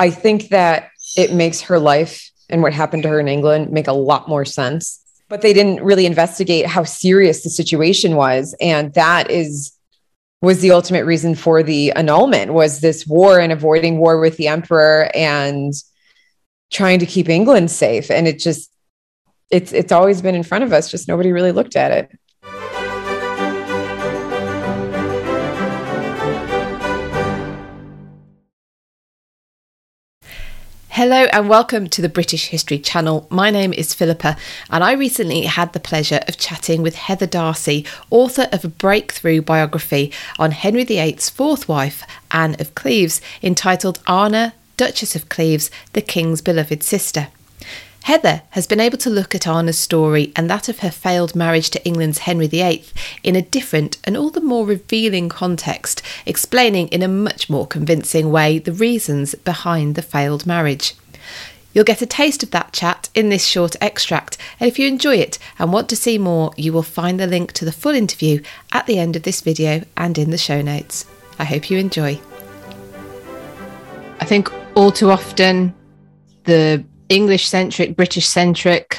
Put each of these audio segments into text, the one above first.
I think that it makes her life and what happened to her in England make a lot more sense. But they didn't really investigate how serious the situation was. And that is was the ultimate reason for the annulment was this war and avoiding war with the emperor and trying to keep England safe. And it just it's it's always been in front of us, just nobody really looked at it. Hello and welcome to the British History Channel. My name is Philippa, and I recently had the pleasure of chatting with Heather Darsie, author of a breakthrough biography on Henry VIII's fourth wife, Anne of Cleves, entitled Anna, Duchess of Cleves, the King's beloved sister. Heather has been able to look at Anna's story and that of her failed marriage to England's Henry VIII in a different and all the more revealing context, explaining in a much more convincing way the reasons behind the failed marriage. You'll get a taste of that chat in this short extract, and if you enjoy it and want to see more, you will find the link to the full interview at the end of this video and in the show notes. I hope you enjoy. I think all too often the English centric, British centric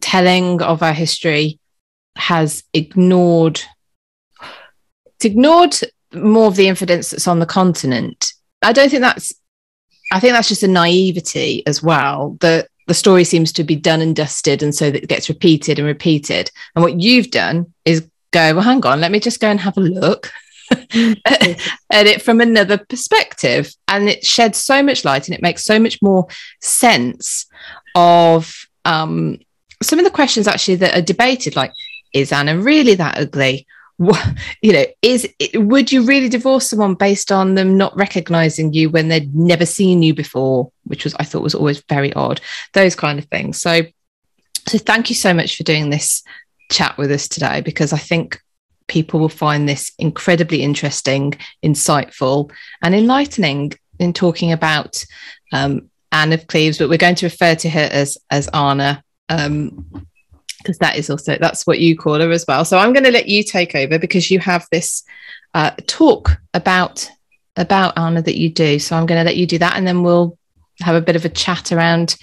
telling of our history has ignored it's ignored more of the evidence that's on the continent. I don't think that's I think that's just a naivety as well. That the story seems to be done and dusted, and so that it gets repeated and repeated. And what you've done is go, well, hang on, let me just go and have a look at it from another perspective. And it sheds so much light and it makes so much more sense of um, some of the questions actually that are debated, like, is Anna really that ugly? You know, is would you really divorce someone based on them not recognizing you when they'd never seen you before, which was I thought was always very odd. Those kind of things. So, so thank you so much for doing this chat with us today because I think people will find this incredibly interesting, insightful, and enlightening in talking about um, Anne of Cleves, but we're going to refer to her as as Anna. Um, because that is also that's what you call her as well. So I'm going to let you take over because you have this uh, talk about about Anna that you do. So I'm going to let you do that, and then we'll have a bit of a chat around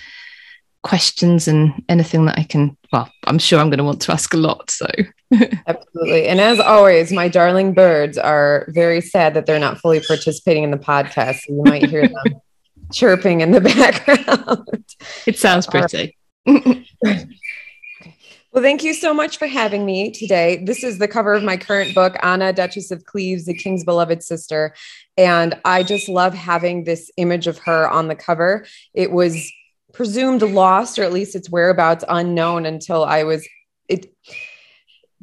questions and anything that I can. Well, I'm sure I'm going to want to ask a lot. So, absolutely. And as always, my darling birds are very sad that they're not fully participating in the podcast. So you might hear them chirping in the background. It sounds pretty. Well, thank you so much for having me today. This is the cover of my current book, Anna, Duchess of Cleves, the King's Beloved Sister. And I just love having this image of her on the cover. It was presumed lost, or at least its whereabouts unknown until I was it.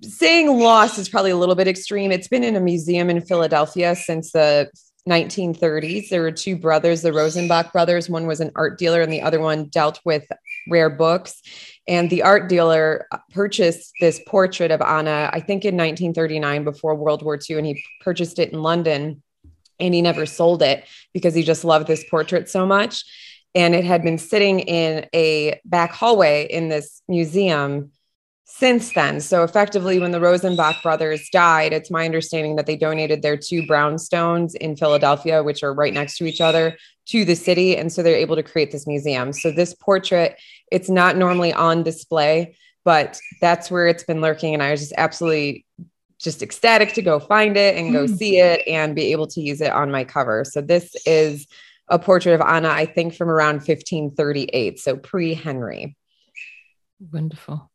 Saying lost is probably a little bit extreme. It's been in a museum in Philadelphia since the 1930s. There were two brothers, the Rosenbach brothers. One was an art dealer, and the other one dealt with rare books. And the art dealer purchased this portrait of Anna, I think in 1939 before World War II, and he purchased it in London and he never sold it because he just loved this portrait so much. And it had been sitting in a back hallway in this museum since then. So effectively, when the Rosenbach brothers died, it's my understanding that they donated their two brownstones in Philadelphia, which are right next to each other, to the city. And so they're able to create this museum. So this portrait, it's not normally on display, but that's where it's been lurking. And I was just absolutely just ecstatic to go find it and go mm. see it and be able to use it on my cover. So this is a portrait of Anna, I think from around 1538, so pre Henry. Wonderful.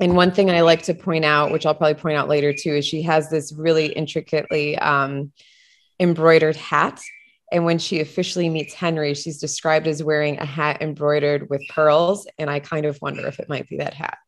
And one thing I like to point out, which I'll probably point out later too, is she has this really intricately um, embroidered hat. And when she officially meets Henry, she's described as wearing a hat embroidered with pearls. And I kind of wonder if it might be that hat.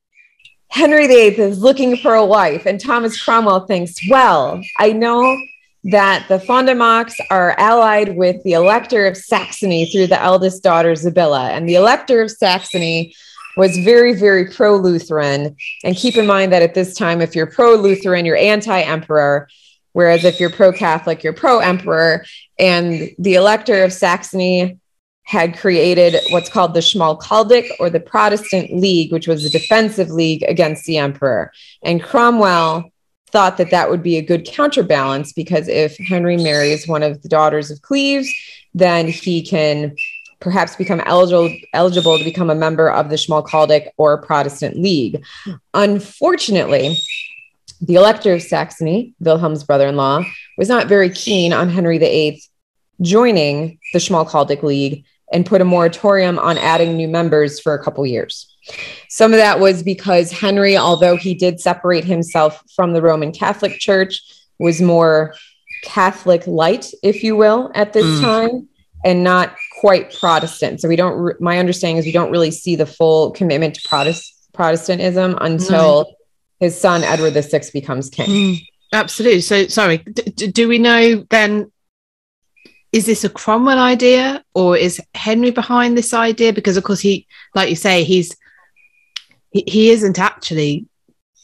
Henry VIII is looking for a wife, and Thomas Cromwell thinks, well, I know that the Frontenbocs are allied with the Elector of Saxony through the eldest daughter, Sibylla. And the Elector of Saxony was very, very pro Lutheran. And keep in mind that at this time, if you're pro Lutheran, you're anti emperor. Whereas if you're pro Catholic, you're pro emperor. And the Elector of Saxony had created what's called the Schmalkaldic or the Protestant League, which was a defensive league against the emperor. And Cromwell thought that that would be a good counterbalance because if Henry marries one of the daughters of Cleves, then he can perhaps become eligible eligible to become a member of the Schmalkaldic or Protestant League. Unfortunately, the Elector of Saxony, Wilhelm's brother-in-law, was not very keen on Henry VIII joining the Schmalkaldic League and put a moratorium on adding new members for a couple years. Some of that was because Henry, although he did separate himself from the Roman Catholic Church, was more Catholic light, if you will, at this mm. time, and not quite Protestant. So we don't. Re- my understanding is we don't really see the full commitment to Protest- Protestantism until mm. his son Edward VI becomes king. Mm. Absolutely. So sorry. D- do we know then? Is this a Cromwell idea, or is Henry behind this idea? Because of course he, like you say, he's he, he isn't actually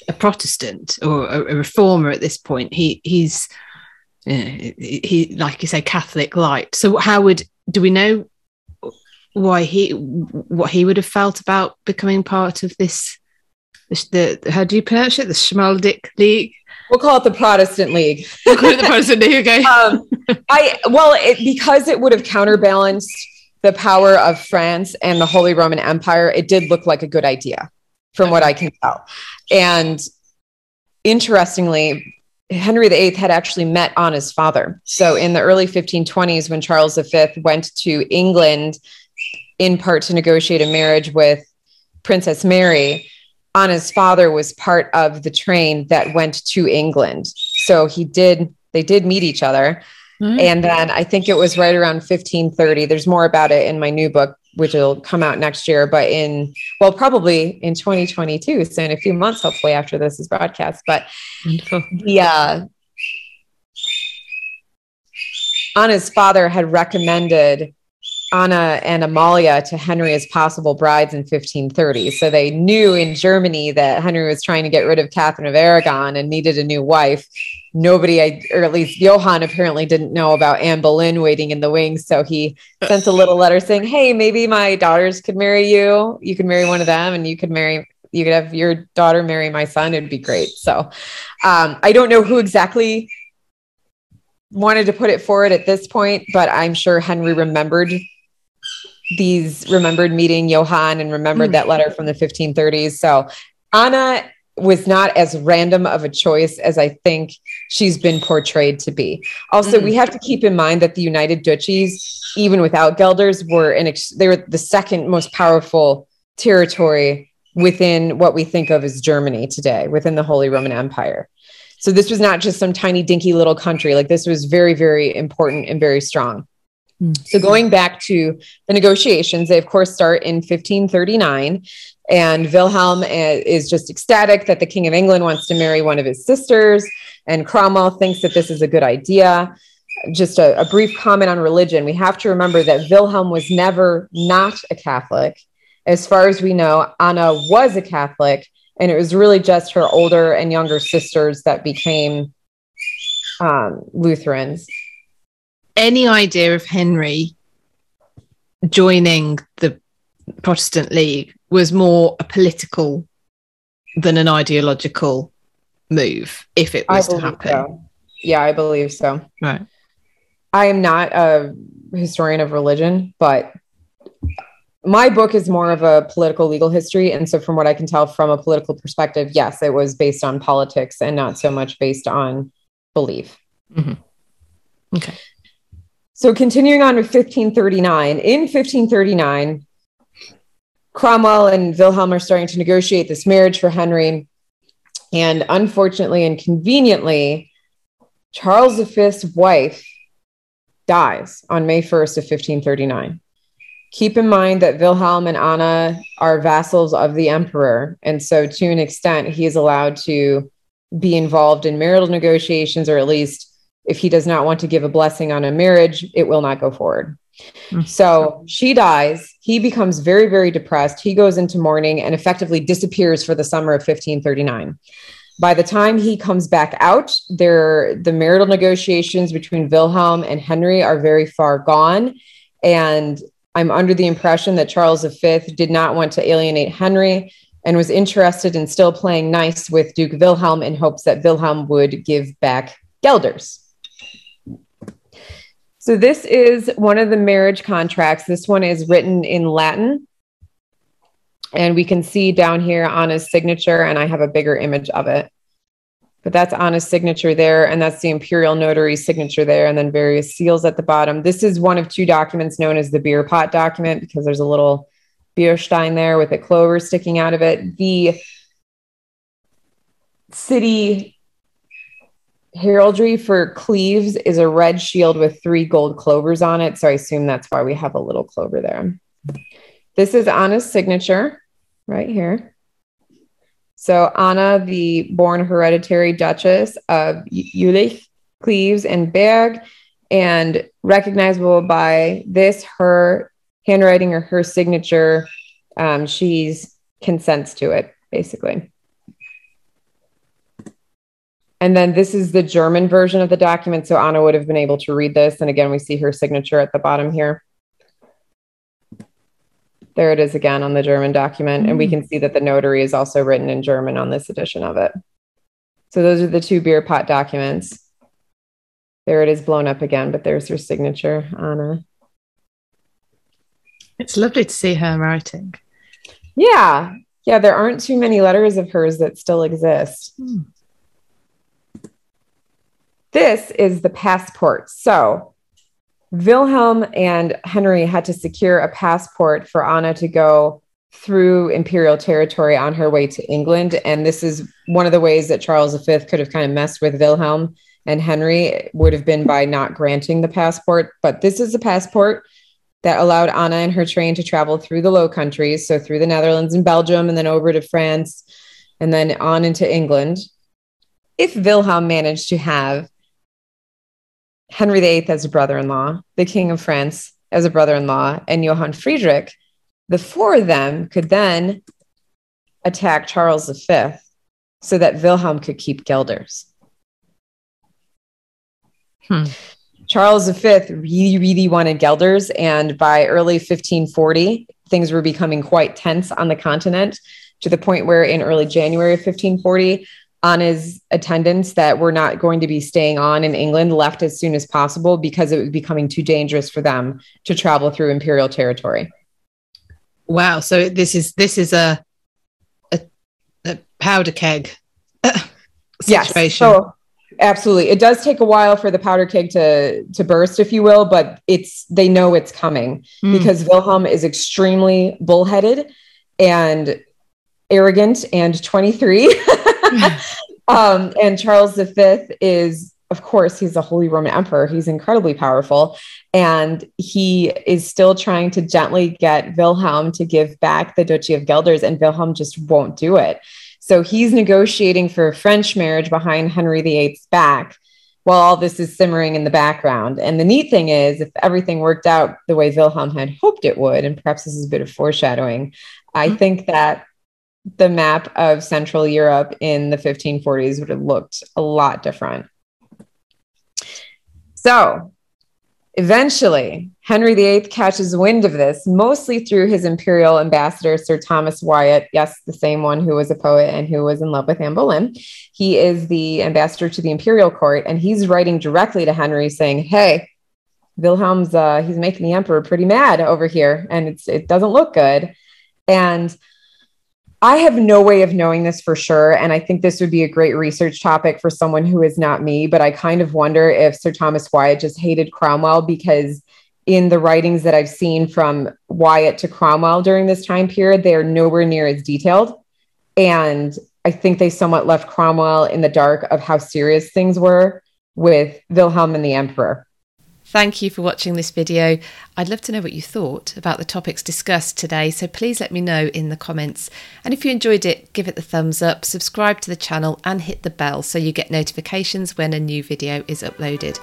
a Protestant or a, a reformer at this point. He he's he like you say Catholic light. So how would do we know why he what he would have felt about becoming part of this? The, the how do you pronounce it? The Schmaldic League. We'll call it the Protestant League. we'll call it the Protestant League. Okay. um, I well, it, because it would have counterbalanced the power of France and the Holy Roman Empire. It did look like a good idea from what I can tell. And interestingly, Henry VIII had actually met Anna's father. So in the early 1520s, when Charles V went to England in part to negotiate a marriage with Princess Mary, Anna's father was part of the train that went to England. So he did, they did meet each other. Mm-hmm. And then I think it was right around 1530. There's more about it in my new book, which will come out next year, but in, well, probably in 2022. So in a few months, hopefully after this is broadcast. But the, uh, Anna's father had recommended Anna and Amalia to Henry as possible brides in 1530. So they knew in Germany that Henry was trying to get rid of Catherine of Aragon and needed a new wife. Nobody, I, or at least Johann, apparently didn't know about Anne Boleyn waiting in the wings. So he sent a little letter saying, Hey, maybe my daughters could marry you. You could marry one of them and you could marry you could have your daughter marry my son. It'd be great. So um, I don't know who exactly wanted to put it forward at this point, but I'm sure Henry remembered these remembered meeting Johann and remembered mm. that letter from the 1530s. So Anna was not as random of a choice as I think she's been portrayed to be. Also, mm. we have to keep in mind that the United Duchies, even without Gelders, were an ex- they were the second most powerful territory within what we think of as Germany today, within the Holy Roman Empire. So this was not just some tiny dinky little country. Like this was very, very important and very strong. Hmm. So going back to the negotiations, they of course start in 1539 and Wilhelm uh, is just ecstatic that the King of England wants to marry one of his sisters and Cromwell thinks that this is a good idea. Just a, a brief comment on religion. We have to remember that Wilhelm was never not a Catholic. As far as we know, Anna was a Catholic and it was really just her older and younger sisters that became um, Lutherans any idea of Henry joining the Protestant League was more a political than an ideological move if it was to happen. So. Yeah, I believe so. Right. I am not a historian of religion, but my book is more of a political legal history. And so, from what I can tell from a political perspective, yes, it was based on politics and not so much based on belief. Mm-hmm. Okay. So continuing on with 1539, in 1539, Cromwell and Wilhelm are starting to negotiate this marriage for Henry. And unfortunately and conveniently, Charles V's wife dies on May 1st of 1539. Keep in mind that Wilhelm and Anna are vassals of the emperor. And so, to an extent, he is allowed to be involved in marital negotiations or at least if he does not want to give a blessing on a marriage, it will not go forward. Mm-hmm. So she dies. He becomes very, very depressed. He goes into mourning and effectively disappears for the summer of 1539. By the time he comes back out, there the marital negotiations between Wilhelm and Henry are very far gone. And I'm under the impression that Charles V did not want to alienate Henry and was interested in still playing nice with Duke Wilhelm in hopes that Wilhelm would give back Gelders. So, this is one of the marriage contracts. This one is written in Latin. And we can see down here Anna's signature, and I have a bigger image of it. But that's Anna's signature there, and that's the imperial notary signature there, and then various seals at the bottom. This is one of two documents known as the beer pot document because there's a little beer stein there with a clover sticking out of it. The city heraldry for Cleves is a red shield with three gold clovers on it. So I assume that's why we have a little clover there. This is Anna's signature right here. So Anna, the born hereditary Duchess of Jülich, Cleves, and Berg, and recognizable by this, her handwriting or her signature. Um, she's consents to it, basically. And then this is the German version of the document. So Anna would have been able to read this. And again, we see her signature at the bottom here. There it is again on the German document. Mm. And we can see that the notary is also written in German on this edition of it. So those are the two beer pot documents. There it is blown up again, but there's her signature, Anna. It's lovely to see her writing. Yeah. Yeah, there aren't too many letters of hers that still exist. Mm. This is the passport. So Wilhelm and Henry had to secure a passport for Anna to go through imperial territory on her way to England. And this is one of the ways that Charles V could have kind of messed with Wilhelm and Henry would have been by not granting the passport. But this is a passport that allowed Anna and her train to travel through the Low Countries, so through the Netherlands and Belgium, and then over to France, and then on into England. If Wilhelm managed to have Henry VIII as a brother in law, the King of France as a brother in law, and Johann Friedrich, the four of them could then attack Charles V so that Wilhelm could keep Gelders. Hmm. Charles V really, really wanted Gelders, and by early 1540, things were becoming quite tense on the continent to the point where in early January of 1540, Anna's attendants that were not going to be staying on in England left as soon as possible because it was becoming too dangerous for them to travel through imperial territory. Wow! So this is this is a a, a powder keg situation. Yes, so absolutely. It does take a while for the powder keg to to burst, if you will, but it's they know it's coming mm. because Wilhelm is extremely bullheaded and arrogant and 23. um, and Charles V is, of course, he's a Holy Roman Emperor. He's incredibly powerful. And he is still trying to gently get Wilhelm to give back the Duchy of Gelders, and Wilhelm just won't do it. So he's negotiating for a French marriage behind Henry VIII's back while all this is simmering in the background. And the neat thing is, if everything worked out the way Wilhelm had hoped it would, and perhaps this is a bit of foreshadowing, I mm-hmm. think that the map of Central Europe in the 1540s would have looked a lot different. So eventually, Henry VIII catches wind of this, mostly through his imperial ambassador, Sir Thomas Wyatt. Yes, the same one who was a poet and who was in love with Anne Boleyn. He is the ambassador to the imperial court, and he's writing directly to Henry saying, Hey, Wilhelm's uh, he's making the emperor pretty mad over here, and it's it doesn't look good. And I have no way of knowing this for sure. And I think this would be a great research topic for someone who is not me. But I kind of wonder if Sir Thomas Wyatt just hated Cromwell because in the writings that I've seen from Wyatt to Cromwell during this time period, they are nowhere near as detailed. And I think they somewhat left Cromwell in the dark of how serious things were with Wilhelm and the Emperor. Thank you for watching this video. I'd love to know what you thought about the topics discussed today, so please let me know in the comments. And if you enjoyed it, give it the thumbs up, subscribe to the channel and hit the bell so you get notifications when a new video is uploaded.